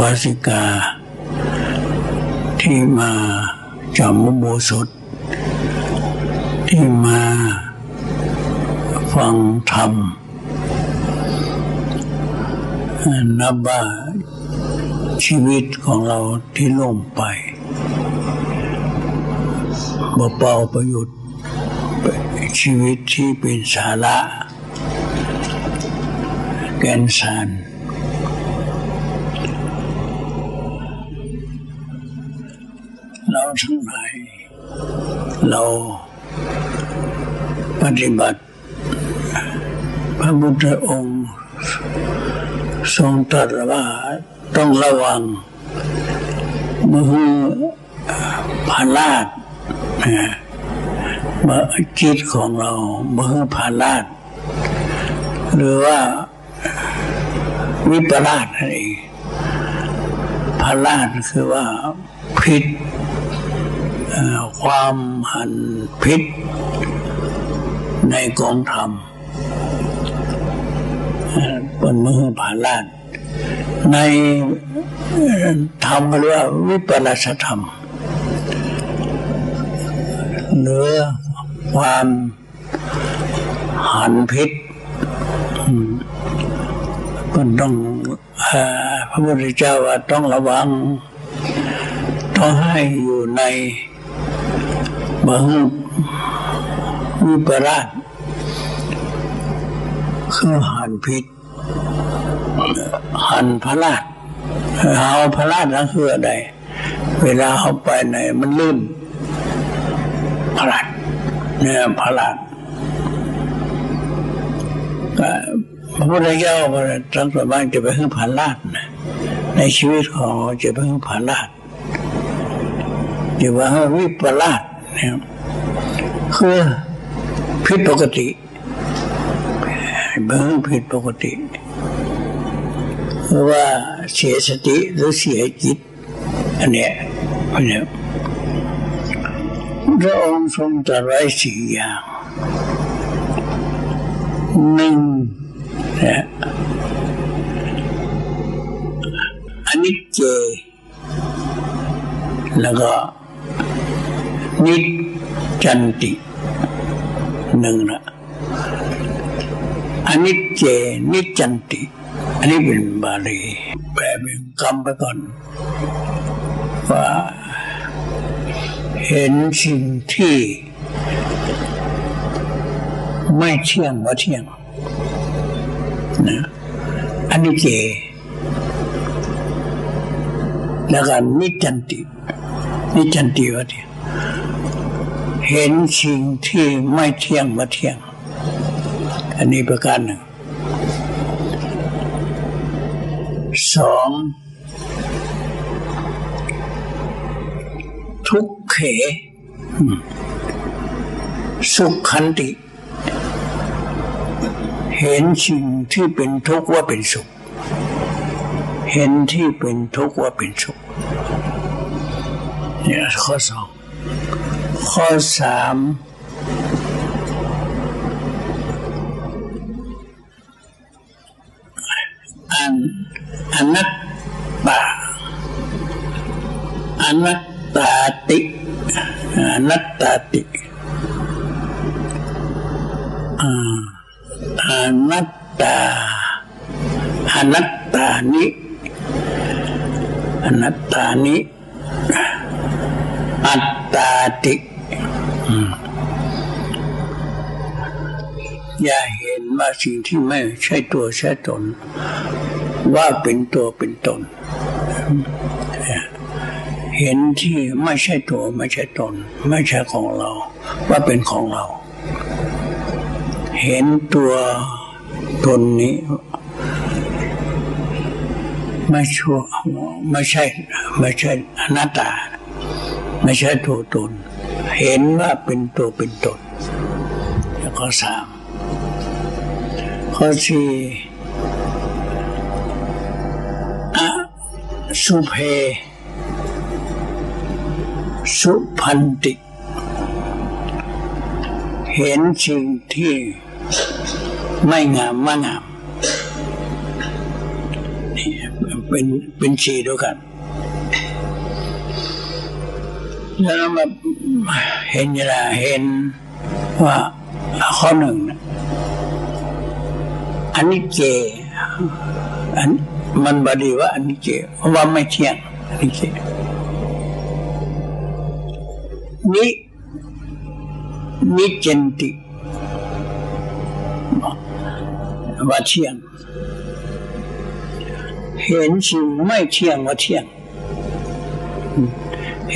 บาสิกา ที่มาจำมุโบสถ ที่มาฟังธรรมนับว่าชีวิตของเราที่ล่มไปบ่เป่าประโยชน์ชีวิตที่เป็นสาระ แกนสาร ทั้งหลาย เราปฏิบัติ พระพุทธองค์ทรงตรัสว่าต้องระวังมือพาลาดมือจิตของเรามือพาลาดหรือว่าวิปลาสนั่นเองพาลาดคือว่าผิด ความหันผิดในกองธรรมบนมือพาลาดในธรรมเรียกวิปลาสธรรมหรือความหันพิษก็ต้องพระพุทธเจ้าว่าต้องระวัง ต้องให้อยู่ใน บางวิปลาสคือหันพิษหันพระราชเอาพระราชนั่นคืออะไรเวลาเขาไปไหนมันลื่นพระราชเนี่ยพระราชพระพุทธเจ้าทั้งสมัยจะไปพึ่งพระราชนะในชีวิตของเราจะไปพึ่งพระราชจะว่าวิปลาสเนี่ยคือผิดปกติเบิ่งผิดปกติรือว่าเสียสติหรือเสียจิตอันเนี้ยอันเนี้ยพระองค์ทรงตรัสไว้สี่อย่างหนึ่งนะอนิจเจ แล้วก็ นิจจันติหนึ่งนะอนิจเจนิจจันติ อันนี้เป็นบาลีแปลเป็นคำไปก่อน ว่าเห็นสิ่งที่ไม่เที่ยงว่าเที่ยงนะอันนี้เจ แล้วก็นิจันติ นิจันติว่าเที่ยง เห็นสิ่งที่ไม่เที่ยงว่าเที่ยง อันนี้ประการหนึ่งสองทุกเข สุขขันติ เห็นสิ่งที่เป็นทุกข์ว่าเป็นสุข เห็นที่เป็นทุกข์ว่าเป็นสุขเนี่ยข้อสอง ข้อสามอันอนัตตาอนัตตาติอนัตตาติอนัตตาอนัตตานิอนัตตานิอัตตาติ อย่าเห็นว่าสิ่งที่ไม่ใช่ตัวใช่ตน ว่าเป็นตัวเป็นตน เห็นที่ไม่ใช่ตัวไม่ใช่ตน ไม่ใช่ของเรา ว่าเป็นของเรา เห็นตัวตนนี้ไม่ชั่วไม่ใช่ ไม่ใช่อนัตตา ไม่ใช่ตัวตน เห็นว่าเป็นตัวเป็นตนแล้วก็สามข้อสี่สุเพ สุพันติ เห็นสิ่งที่ไม่งามว่างามนี่เป็นเป็นสีด้วยกัน แล้วมาเห็นยังไงเห็นว่าข้อหนึ่งอันนี้เจอันมันบดีว่าอันนี้เจว่าไม่เที่ยงอันนี้เจนี่นิจันติว่าเที่ยง เห็นสิ่งไม่เที่ยงว่าเที่ยง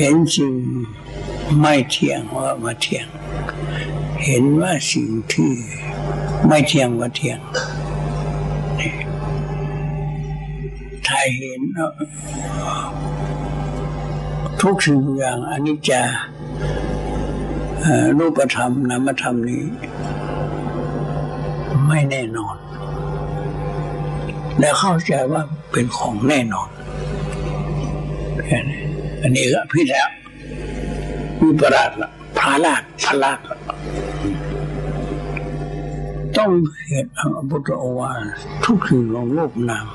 เห็นสิ่งไม่เที่ยงว่ามาเที่ยง เห็นว่าสิ่งที่ไม่เที่ยงว่าเที่ยงถ้าเห็นทุกสิ่งอย่างอนิจจารูปธรรมนามธรรมนี้ ไม่แน่นอน และเข้าใจว่าเป็นของแน่นอน อันนี้ก็พี่แล้ววิปราชละพาลาดพาลาดต้องเห็นพระพุทธโอวาทุกสิ่งของโลกนาม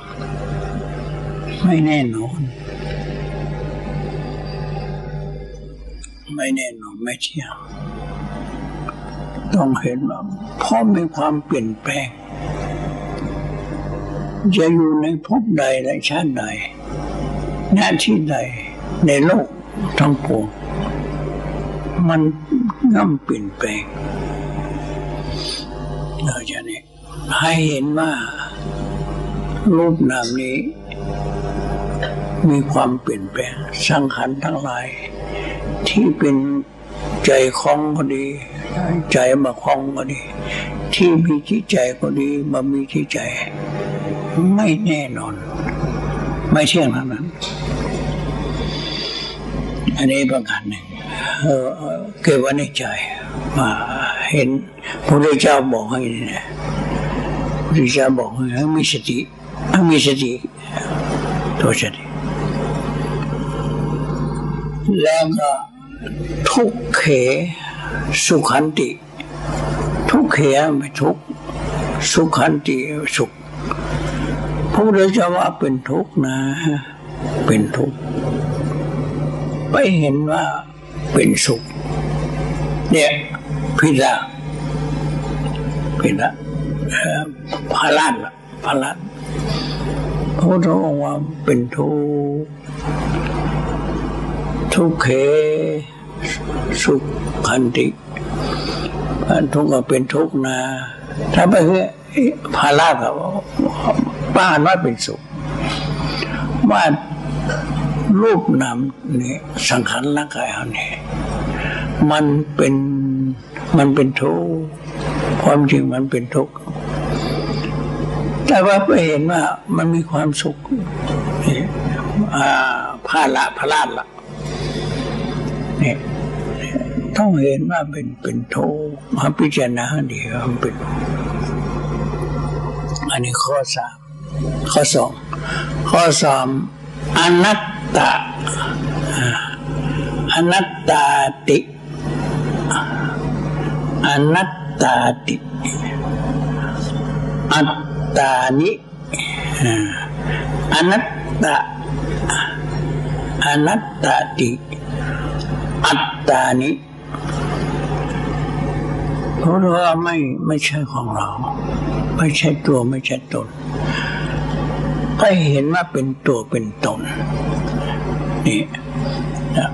ไม่แน่นอน ไม่แน่นอนไม่เที่ยงต้องเห็นว่าพราะมีความเปลี่ยนแปลง จะอยู่ในภพใดในชาติใดหน้าที่ใด ในโลกทั้งปวงมันง่ำเปลี่ยนแปลงเราจะนี่ให้เห็นว่า รูปนามนี้ มีความเปลี่ยนแปลงสังขารทั้งหลาย ที่เป็นใจคล้องก็ดี ใจมาคล้องก็ดี ที่มีที่ใจก็ดีมามีที่ใจ ไม่แน่นอน ไม่เที่ยงทั้งนั้น อันนี้ประการหนึ่งเก็บไว้ในใจมาเห็นพระพุทธเจ้าบอกให้พระพุทธเจ้าบอกให้มีสติให้มีสติตัวสติแล้วก็ทุกเขสุขันติ ทุกเขไม่ทุกสุขันติสุขพระพุทธเจ้าว่าเป็นทุกนะ เป็นทุก ไปเห็นว่าเป็นสุข เนี่ยพิลาพิลาพาลันพาลันพระพุทธองค์ว่าเป็นทุกทุกเขสุขขันติทุกข์ก็เป็นทุกข์นะถ้าไม่ใช่ภาระก็ป้านว่าเป็นสุขว่า รูปนามนี่สังขารร่างกายเราเนี่ยมันเป็นมันเป็นทุกข์ความจริงมันเป็นทุกข์แต่ว่าไปเห็นว่ามันมีความสุขพาละพลาดละเนี่ยต้องเห็นว่าเป็นเป็นโทมาพิจารณาดีมันเป็น อันนี้ข้อสามข้อสองข้อสามอนัต ตาอนัตตาติอนัตตาติอัตตานิอนัตตาอนัตตาติอัตตานิเพราะว่าไม่ไม่ใช่ของเรา ไม่ใช่ตัวไม่ใช่ตน ก็เห็นว่าเป็นตัวเป็นตนนี่นะ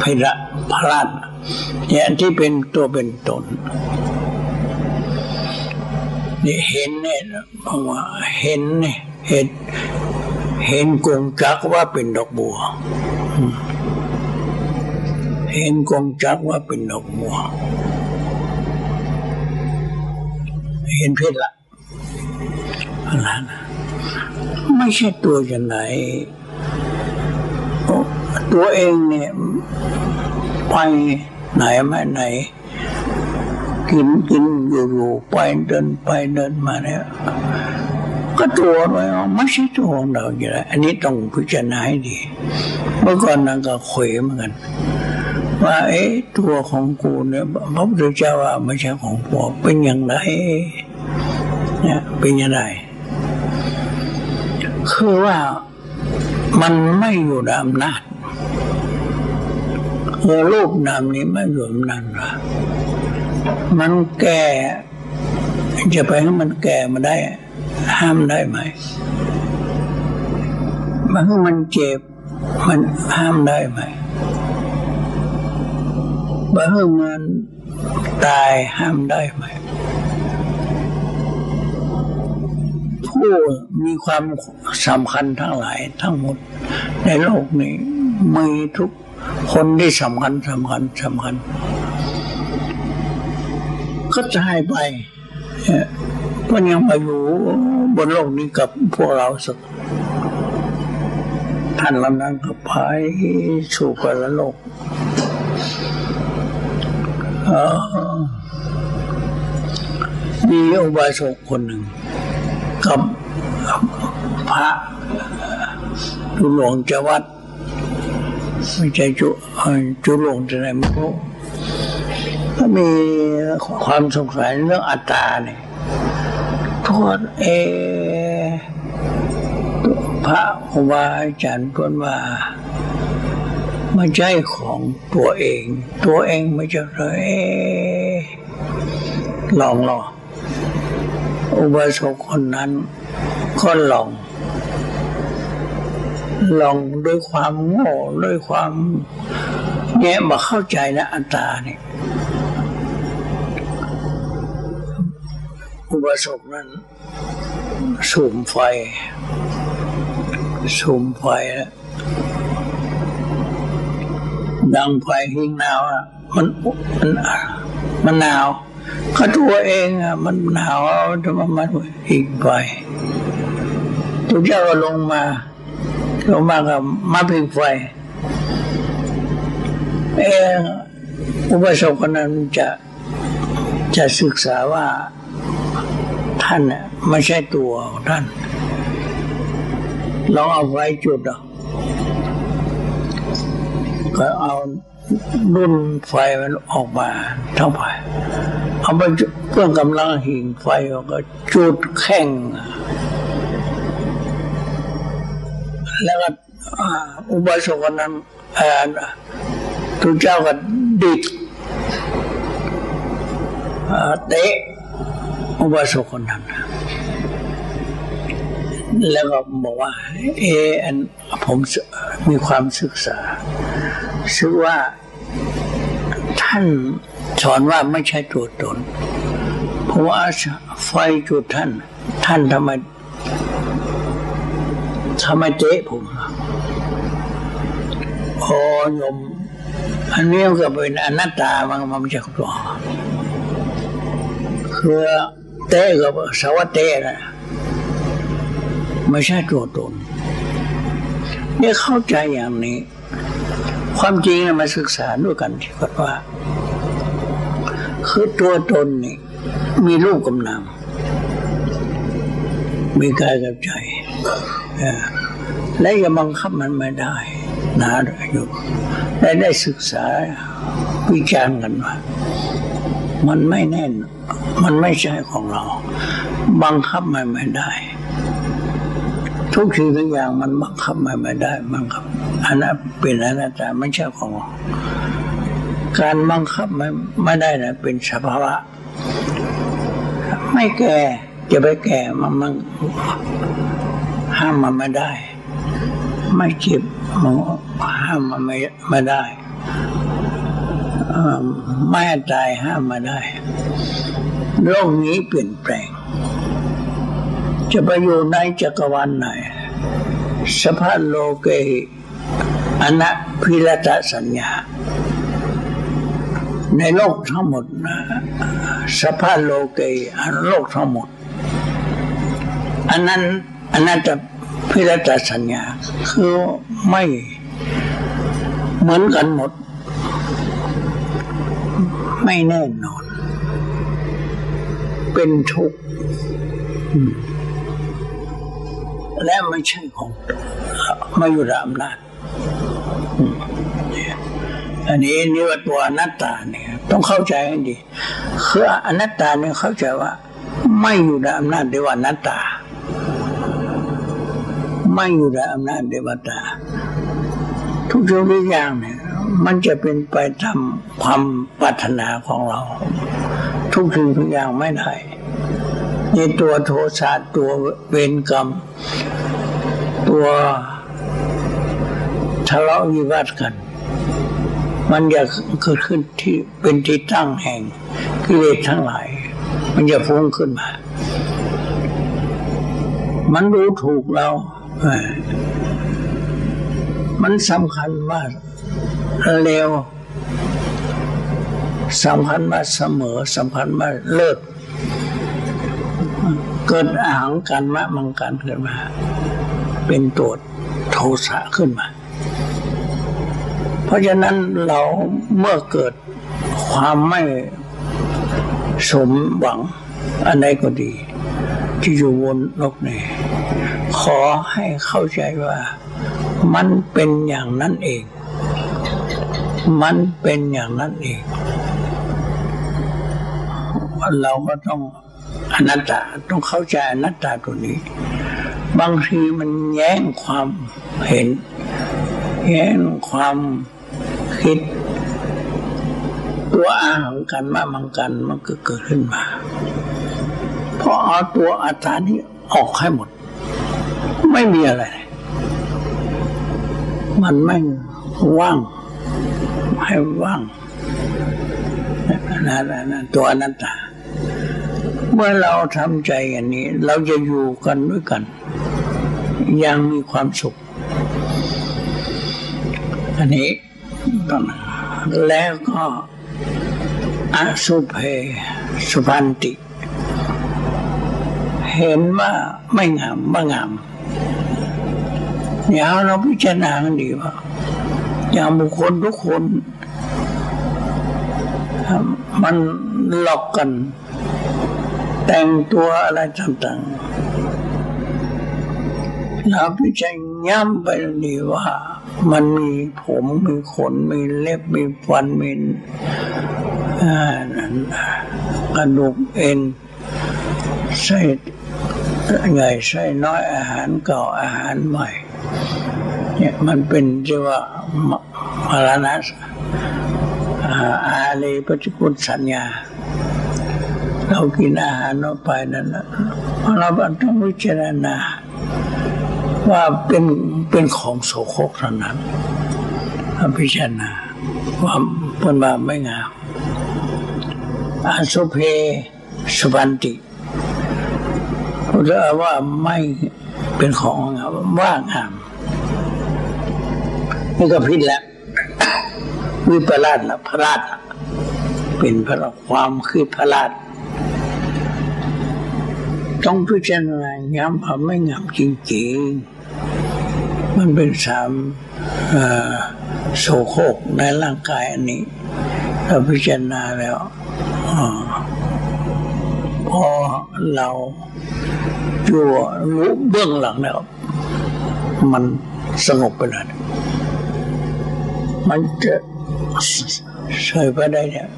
พระพระเนี่ยที่เป็นตัวเป็นตนนี่เห็นเนี่ยเพราะว่าเห็นเนี่ยเห็นเห็นกงจักว่าเป็นดอกบัว เห็นกงจักว่าเป็นดอกบัว เห็นเพชรละอะไรนะ ไม่ใช่ตัวจะไหน ตัวเองเนี่ยไปไหนไม่ไหน กินกินอยู่อยู่ไปเดินไปเดินมาเนี่ยก็ตัวเราไม่ใช่ตัวของเราอยู่แล้วอันนี้ต้องพิจารณาให้ดี เมื่อก่อนนางก็เขวเหมือนกันว่าเอ๊ะตัวของกูเนี่ยพระพุทธเจ้าว่าไม่ใช่ของกูเป็นอย่างไรเนี่ยเป็นอย่างไร คือว่ามันไม่อยู่ในอำนาจเออรูปนามนี้ไม่อยู่อำนาจมันแก่จะไปให้มันแก่มาได้ ห้ามได้ไหมมันมันเจ็บ มันห้ามได้ไหมบางมันตายห้ามได้ไหม ผู้มีความสำคัญทั้งหลายทั้งหมด ในโลกนี้มีทุกคนที่สำคัญสำคัญสำคัญ ก็จะให้ไปก็ยังมาอยู่บนโลกนี้กับพวกเราสักท่านลำนั้นก็ไปสู่กันละโลกมีอุบาสกคนหนึ่ง กับพระจุหลวงจวัดไม่ใช่จุจุหลวงจะไหนไม่รู้ก็มีความสงสัยเรื่องอัตตาเนี่ยทวดเอพระอุบาอาจารย์พูดว่าไม่ใช่ของตัวเอง ตัวเองไม่ใช่เลยลองลอง อุบาสกคนนั้นก็ลอง ลองด้วยความโง่ด้วยความแง่มาเข้าใจนะอัตตาเนี่ยอุบาสกนั้นสูมไฟสูมไฟดังไฟหิ้งหนาวมันมันมันหนาว ก็ตัวเองอะมันหนาวจะมามันหิ้งไฟตัวเจ้าลงมาลงมากับมาพิงไฟเองอุปสมบทนั้นจะจะศึกษาว่าท่านไม่ใช่ตัวท่านลองเอาไฟจุดอะก็เอารุ่นไฟมันออกมาเท่าไหร่ เอาไปเพื่อกำลังหิ่งไฟก็จุดแข่ง แล้วก็อุบาสกนั้นทุกเจ้าก็ดิดเตะอุบาสกคนนั้น แล้วก็บอกว่า เออันผมมีความศึกษาซึ่งว่าท่าน สอนว่าไม่ใช่ตัวตน เพราะว่าไฟจุดท่าน ท่านทำไมทำไมเจ๊ผมโอ้ยม อันนี้ก็เป็นอนัตตามันมันไม่ใช่ตัวคือเต้กับสวัสเต้นะไม่ใช่ตัวตนเนี่ยเข้าใจอย่างนี้ ความจริงมาศึกษาด้วยกันที่ว่า คือตัวตนนี่มีรูปกำนามมีกายกับใจและอย่าบังคับมันไม่ได้นะอยู่และได้ศึกษาวิจารณ์กันว่ามันไม่แน่น มันไม่ใช่ของเรา บังคับมันไม่ได้ ทุกสิ่งทุกอย่างมันบังคับมันไม่ได้บังคับอันนั้นเป็นอนัตตาไม่ใช่ของเรา การบังคับไม่ไม่ได้นะเป็นสภาวะ ไม่แก่จะไปแก่มันมันห้ามมันไม่ได้ ไม่เจ็บมันห้ามมันไม่ไม่ได้ไม่ตายห้ามมาได้โลกนี้เปลี่ยนแปลง จะไปอยู่ในจักรวาลไหนสภาพโลเกอนัพิรตสัญญา ในโลกทั้งหมดนะสภาพโลเกอันโลกทั้งหมด อันนั้นอันนั้นจะพิรตสัญญา คือไม่เหมือนกันหมด ไม่แน่นอน เป็นทุกข์และไม่ใช่ของมาอยู่ในอำนาจ อันนี้นี่ว่าตัวอนัตตาเนี่ยต้องเข้าใจให้ดีคืออนัตตาเนี่ยเข้าใจว่า ไม่อยู่ในอำนาจเดวานัตตา ไม่อยู่ในอำนาจเดวตา ทุกสิ่งทุกอย่างเนี่ย มันจะเป็นไปตามความปรารถนาของเรา ทุกสิ่งทุกอย่างไม่ได้ในตัวโทสะตัวเวรกรรม ตัวทะเลาะวิวาทกัน มันจะเกิดขึ้นที่เป็นที่ตั้งแห่งกิเลสทั้งหลาย มันจะฟุ้งขึ้นมา มันรู้ถูกเรา มันสำคัญว่าเร็วสำคัญว่าเสมอสำคัญว่าเลิศเกิดอาหารกันมะมังการขึ้นมา เป็นตัวโทสะขึ้นมา เพราะฉะนั้นเราเมื่อเกิดความไม่สมหวังอันใดก็ดี ที่อยู่บนโลกนี้ ขอให้เข้าใจว่ามันเป็นอย่างนั้นเอง มันเป็นอย่างนั้นเองเราก็ต้องอนัตตาต้องเข้าใจอนัตตาตัวนี้ บางทีมันแย้งความเห็น แย้งความ คิดตัวอาหารกันมามังกันมันก็เกิดขึ้นมาพอเอาตัวอัตตานี้ออกให้หมด ไม่มีอะไร มันไม่ว่างให้ว่างนั่นตัวอนัตตาเมื่อเราทำใจอย่างนี้ เราจะอยู่กันด้วยกัน ยังมีความสุข อันนี้ ตอนแล้วก็อสุเพสุพันติ เห็นว่าไม่งามไม่งามอย่าเราพิจารณาดีว่าอย่างบุคคลทุกคน มันหลอกกัน แต่งตัวอะไรต่างๆเราพิจารณาไปดีว่า มันมีผมมีขนมีเล็บมีฟันมีกระดูกเอ็นใส่ใหญ่ใส่น้อยอาหารเก่าอาหารใหม่เนี่ยมันเป็นที่ว่ามรณะอาลีปฏิกุลสัญญา เรากินอาหารเราไปนั่นแหละเราต้องวิจารณา ว่าเป็นเป็นของโสโครกเท่านั้นพิจารณาว่าเป็นมาไม่งามอาสุเพสุบันติเรียกว่าไม่เป็นของงามว่างามนี่ก็ผิดแล้ววิปลาสละพระราชเป็นพระความคือพระราชต้องพิจารณาย้ำว่าไม่งามจริงๆ มันเป็นสามโสโครกในร่างกายอันนี้เราพิจารณาแล้วพอเราอยู่รู้เบื้องหลังแล้ว มันสงบไปเลยมันจะเฉยไปได้เนี่ย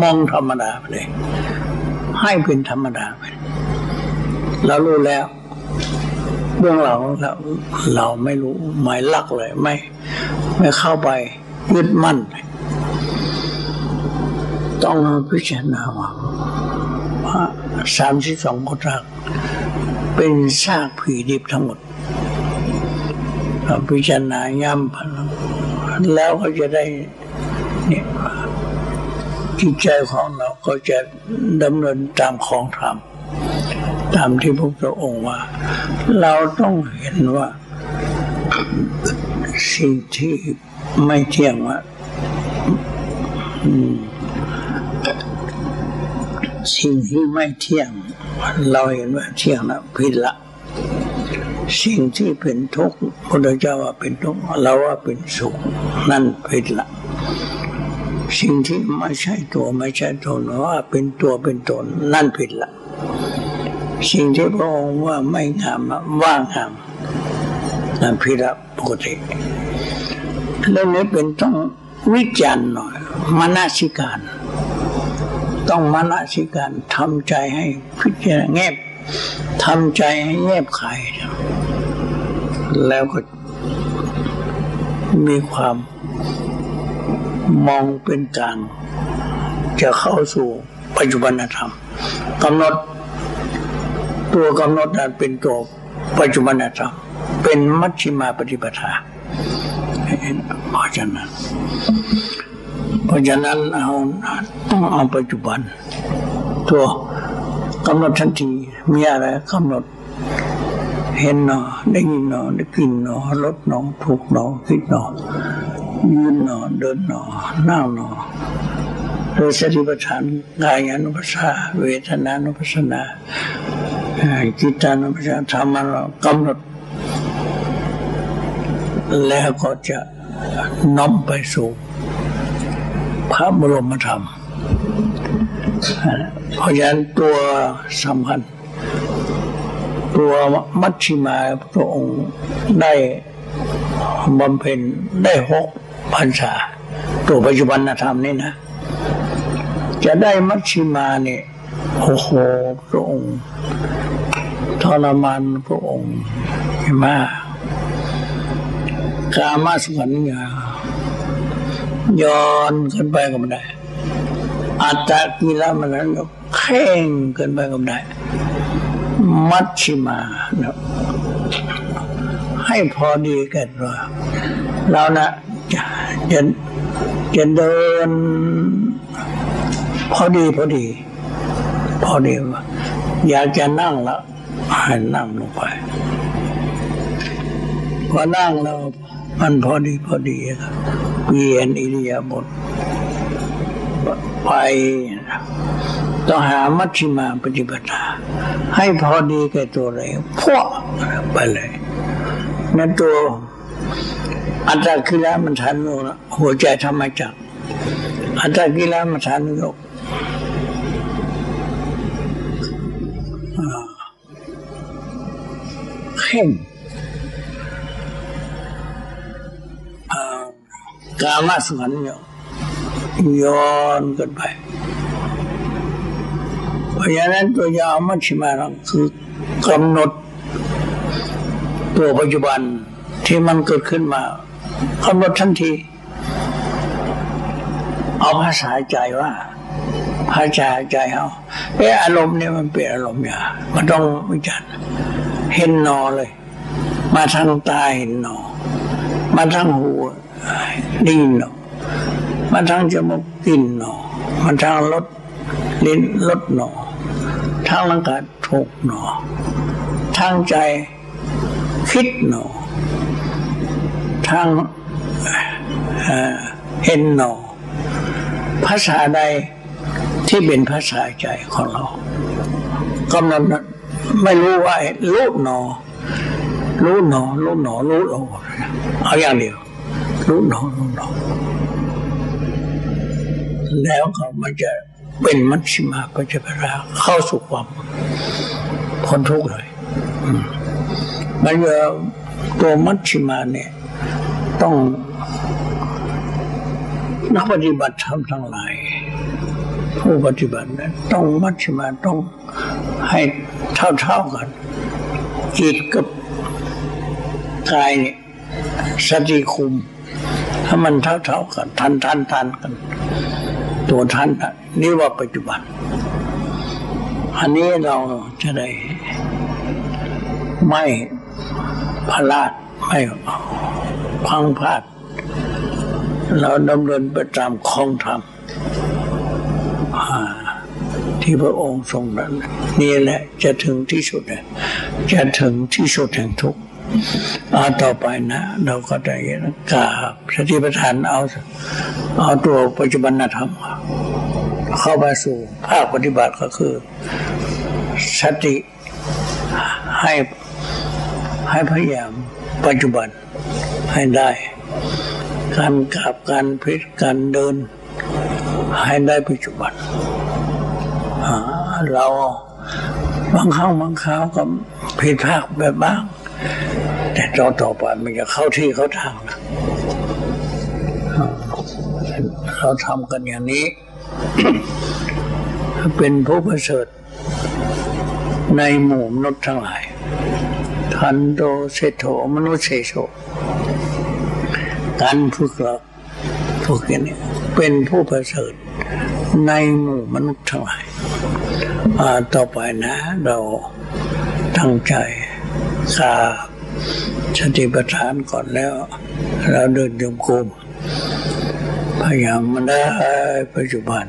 มองธรรมดาไปเลย ให้เป็นธรรมดาไปเรารู้แล้ว เบื้องเราเราไม่รู้หมายลักเลย ไม่ ไม่เข้าไปยึดมั่น ต้องพิจารณาว่าสามสิบสองคนรักเป็นซากผีดิบทั้งหมดพิจารณาย้ำแล้วก็จะได้เนี่ยจิตใจของเราก็จะดำเนินตามของธรรม ตามที่พระพุทธองค์ว่า เราต้องเห็นว่า สิ่งที่ไม่เที่ยงว่าสิ่งที่ไม่เที่ยง เราเห็นว่าเที่ยงแล้วผิดละสิ่งที่เป็นทุกข์พระเจ้าว่าเป็นทุกข์เราว่าเป็นสุข นั่นผิดละสิ่งที่ไม่ใช่ตัวไม่ใช่ตนว่าเป็นตัวเป็นตนนั่นผิดละ สิ่งที่พระองค์ว่าไม่งามว่างามนั่นพิรับปกติเรื่องนี้เป็นต้องวิจารณ์หน่อยมนสิการ ต้องมนสิการทำใจให้พิจารณาแงบทำใจให้แงบขายแล้วก็มีความมองเป็นกลางจะเข้าสู่ปัจจุบันธรรมกำหนด ตัวกำหนดนั้นเป็นตัวปัจจุบันธรรมเป็นมัชฌิมาปฏิปทาเพราะฉะนั้นเพราะฉะนั้นเอาต้องเอาปัจจุบัน ตัวกำหนดทันทีมีอะไรกำหนด เห็นหนอได้ยินหนอได้กลิ่นหนอรสหนอถูกหนอคิดหนอยืนหนอเดินหนอนั่งหนอโดยสติปัฏฐานกายานุปัสสนาเวทนานุปัสสนา จิตานุปัสสนาธรรมเรากำหนด แล้วก็จะน้อมไปสู่พระบรมธรรม เพราะฉะนั้นตัวสำคัญ ตัวมัชชิมาพระองค์ได้บำเพ็ญได้หกพรรษาตัวปัจจุบันธรรมนี่นะ จะได้มัชชิมาเนี่ย โอ้โหพระองค์ทรมานพระองค์มากกามาสวรรค์เนี่ยย้อนขึ้นไปก็ไม่ได้อัตตากีฬามันนั้นแข่งขึ้นไปก็ไม่ได้ มัชชิมาเนาะให้พอดีกันว่าเรานะจะจะเดิน พอดีพอดี พอดีว่าอยากจะนั่งแล้วให้นั่งลงไปพอนั่งแล้วมันพอดีพอดีครับเปลี่ยนอิริยาบถไปต้องหามัชฌิมาปฏิปทาให้พอดีแก่ตัวเลยพวกไปเลยนั่นตัวอัตตากิลมันทันโนหัวใจธรรมจักรอัตตากิลมันทันโนเกามาสวรรค์ย้อนกันไป เพราะฉะนั้นตัวยามัชฌิมาคือกำหนดตัวปัจจุบันที่มันเกิดขึ้นมากำหนดทันที เอาภาษาใจว่า ภาษาใจเอาเอออารมณ์เนี่ยมันเป็นอารมณ์อย่ามันต้องวิจารณ์เห็นนอเลย มาทางตาเห็นนอ มาทางหูได้นหนอมาทางจมูกกลิ่นหนอมาทางรสลิ้นรสหนอทางร่างกายถูกหนอ ทางใจคิดหนอ ทางเห็นหนอภาษาใด ที่เป็นภาษาใจของเรากำลังไม่รู้ว่ารู้หนอ รู้หนอ รู้หนอ รู้โลเอาอย่างเดียว รู้หนอ รู้หนอ แล้วก็มันจะเป็นมัชฌิมาปัจจปราเข้าสู่ความพ้นทุกข์เลยมันจะตัวมัชฌิมาเนี่ย ต้องนักปฏิบัติธรรมทั้งหลาย ผู้ปฏิบัตินั้นต้องมัชฌิมาต้องให้เท่าๆกัน จิตกับกายเนี่ยสติคุมถ้ามันเท่าๆกัน ทันทันทันกัน ตัวทันนี่ว่าปัจจุบัน อันนี้เราจะได้ไม่พลาดไม่พังพลาด เราดำเนินไปตามคองธรรม ที่พระองค์ทรงนั้นนี่แหละจะถึงที่สุดจะถึงที่สุดแห่งทุกข์อาต่อไปนะ เราก็ได้กราบสติปัฏฐานเอา เอาตัวปัจจุบันธรรม เข้าไปสู่ภาคปฏิบัติก็คือ สติให้ให้พยายามปัจจุบันให้ได้ การกราบการพิจการเดิน ให้ได้ปัจจุบันเราบางครั้งบางคราวก็ผิดพลาดแบบบ้าง แต่ต่อต่อไปมันจะเข้าที่เข้าทางนะเราทำกันอย่างนี้ เป็นผู้ประเสริฐในหมู่มนุษย์ทั้งหลาย ทันโดเศโถมนุษย์เศโชการฝึกเราฝึกอย่างนี้ เป็นผู้ประเสริฐในหมู่มนุษย์ทั้งหลายต่อไปนะเราตั้งใจสาสติปัฏฐานก่อนแล้ว เราเดินยมกุมพยายามมาได้ปัจจุบัน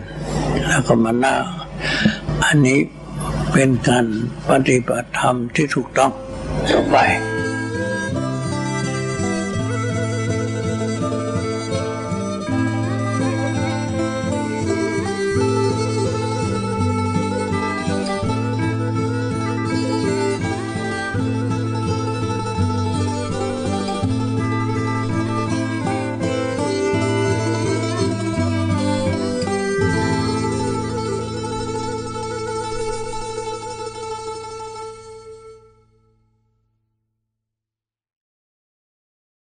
แล้วก็มาหน้าอันนี้เป็นการปฏิบัติธรรมที่ถูกต้องต่อไป